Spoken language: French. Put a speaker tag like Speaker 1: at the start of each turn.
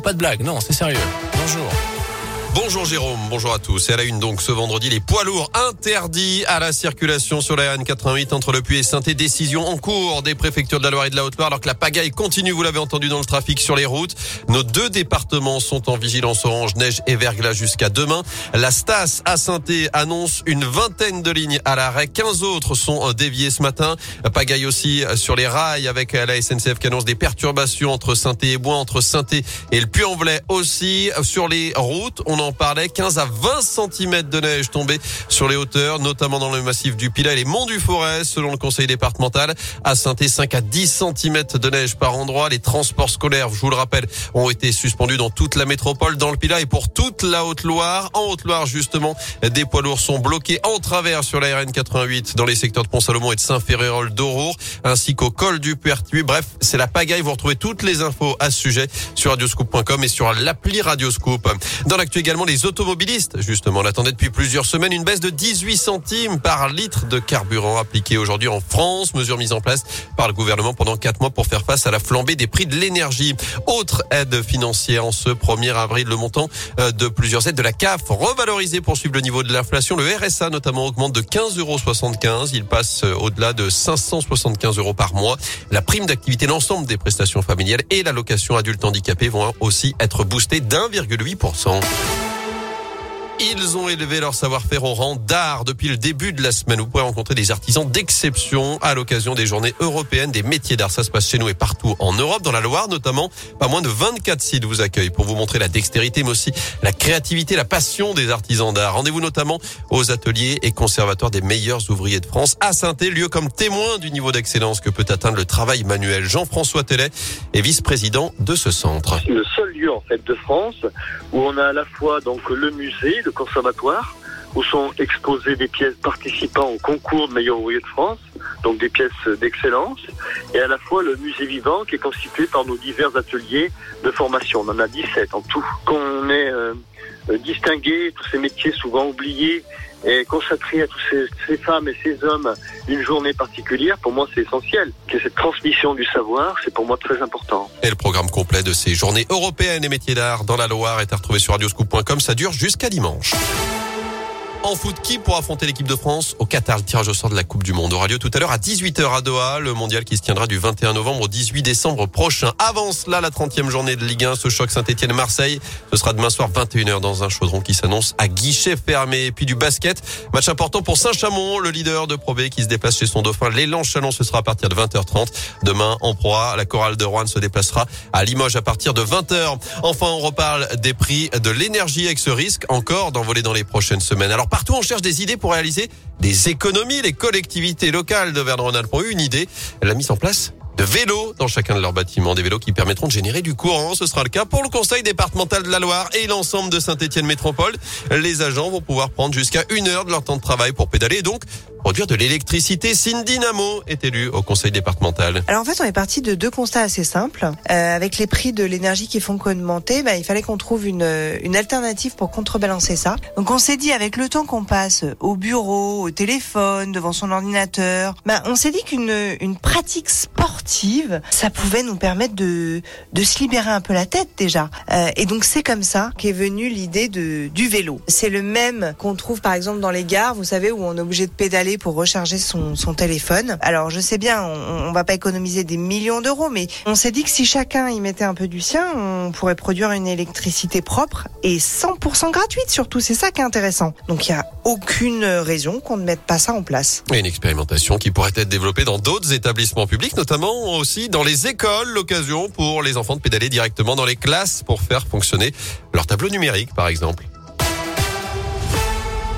Speaker 1: pas de blague, non, c'est sérieux. Bonjour.
Speaker 2: Bonjour Jérôme, bonjour à tous. Et à la une donc ce vendredi, les poids lourds interdits à la circulation sur la RN88 entre Le Puy et saint Décision en cours des préfectures de la Loire et de la Haute-Loire alors que la pagaille continue, vous l'avez entendu dans le trafic sur les routes. Nos deux départements sont en vigilance orange, neige et verglas jusqu'à demain. La Stas à saint annonce une vingtaine de lignes à l'arrêt. 15 autres sont déviées ce matin. Pagaille aussi sur les rails avec la SNCF qui annonce des perturbations entre saint et Bois, entre saint et le Puy-en-Velay aussi. Sur les routes, parlait. 15 à 20 cm de neige tombée sur les hauteurs, notamment dans le massif du Pilat et les monts du Forêt, selon le conseil départemental. À saint 5 à 10 cm de neige par endroit. Les transports scolaires, je vous le rappelle, ont été suspendus dans toute la métropole, dans le Pilat et pour toute la Haute-Loire. En Haute-Loire, justement, des poids lourds sont bloqués en travers sur la RN 88 dans les secteurs de Pont-Salomon et de Saint-Ferréol d'Aurore, ainsi qu'au col du Pertuis. Bref, c'est la pagaille. Vous retrouvez toutes les infos à ce sujet sur radioscoop.com et sur l'appli Radioscoop. Dans également, les automobilistes, justement, l'attendaient depuis plusieurs semaines une baisse de 18 centimes par litre de carburant appliqué aujourd'hui en France. Mesure mise en place par le gouvernement pendant quatre mois pour faire face à la flambée des prix de l'énergie. Autre aide financière en ce 1er avril, le montant euh, de plusieurs aides de la CAF revalorisé pour suivre le niveau de l'inflation. Le RSA notamment augmente de 15,75 euros. Il passe euh, au-delà de 575 euros par mois. La prime d'activité, l'ensemble des prestations familiales et l'allocation adulte handicapé vont aussi être boostés d'1,8%. Ils ont élevé leur savoir-faire au rang d'art depuis le début de la semaine. Vous pouvez rencontrer des artisans d'exception à l'occasion des journées européennes des métiers d'art. Ça se passe chez nous et partout en Europe, dans la Loire notamment. Pas moins de 24 sites vous accueillent pour vous montrer la dextérité, mais aussi la créativité, la passion des artisans d'art. Rendez-vous notamment aux ateliers et conservatoires des meilleurs ouvriers de France à saint lieu comme témoin du niveau d'excellence que peut atteindre le travail manuel. Jean-François Tellet est vice-président de ce centre.
Speaker 3: Le seul lieu en fait de France où on a à la fois donc le musée, le conservatoire, où sont exposées des pièces participant au concours de meilleur ouvrier de France, donc des pièces d'excellence, et à la fois le musée vivant qui est constitué par nos divers ateliers de formation. On en a 17 en tout. Qu'on ait euh, distingué tous ces métiers souvent oubliés et consacré à toutes ces, ces, femmes et ces hommes une journée particulière, pour moi c'est essentiel. Que cette transmission du savoir, c'est pour moi très important.
Speaker 2: Et le programme complet de ces journées européennes et métiers d'art dans la Loire est à retrouver sur radioscoop.com. Ça dure jusqu'à dimanche. En foot, qui pour affronter l'équipe de France au Qatar? Le tirage au sort de la Coupe du Monde aura lieu tout à l'heure à 18h à Doha, le mondial qui se tiendra du 21 novembre au 18 décembre prochain. Avance là la 30e journée de Ligue 1, ce choc Saint-Etienne-Marseille. Ce sera demain soir 21h dans un chaudron qui s'annonce à guichet fermé. Et puis du basket, match important pour Saint-Chamond, le leader de Pro B qui se déplace chez son dauphin. L'élan Chalon, ce sera à partir de 20h30. Demain, en proie, la chorale de Rouen se déplacera à Limoges à partir de 20h. Enfin, on reparle des prix de l'énergie avec ce risque encore d'envoler dans les prochaines semaines. Alors partout, on cherche des idées pour réaliser des économies. Les collectivités locales de Verdun-Rhône-Alpes ont eu une idée. La mise en place de vélos dans chacun de leurs bâtiments, des vélos qui permettront de générer du courant. Ce sera le cas pour le Conseil départemental de la Loire et l'ensemble de Saint-Étienne Métropole. Les agents vont pouvoir prendre jusqu'à une heure de leur temps de travail pour pédaler donc produire de l'électricité. Cindy Namo est élue au conseil départemental.
Speaker 4: Alors en fait, on est parti de deux constats assez simples. Euh, avec les prix de l'énergie qui font qu'augmenter, bah, il fallait qu'on trouve une, une alternative pour contrebalancer ça. Donc on s'est dit, avec le temps qu'on passe au bureau, au téléphone, devant son ordinateur, bah, on s'est dit qu'une une pratique sportive, ça pouvait nous permettre de, de se libérer un peu la tête déjà. Euh, et donc c'est comme ça qu'est venue l'idée du vélo. C'est le même qu'on trouve par exemple dans les gares, vous savez, où on est obligé de pédaler pour recharger son, téléphone. Alors je sais bien, on, on va pas économiser des millions d'euros, mais on s'est dit que si chacun y mettait un peu du sien, on pourrait produire une électricité propre et 100% gratuite surtout. C'est ça qui est intéressant. Donc il y a aucune raison qu'on ne mette pas ça en place.
Speaker 2: Une expérimentation qui pourrait être développée dans d'autres établissements publics, notamment aussi dans les écoles. L'occasion pour les enfants de pédaler directement dans les classes pour faire fonctionner leur tableau numérique, par exemple.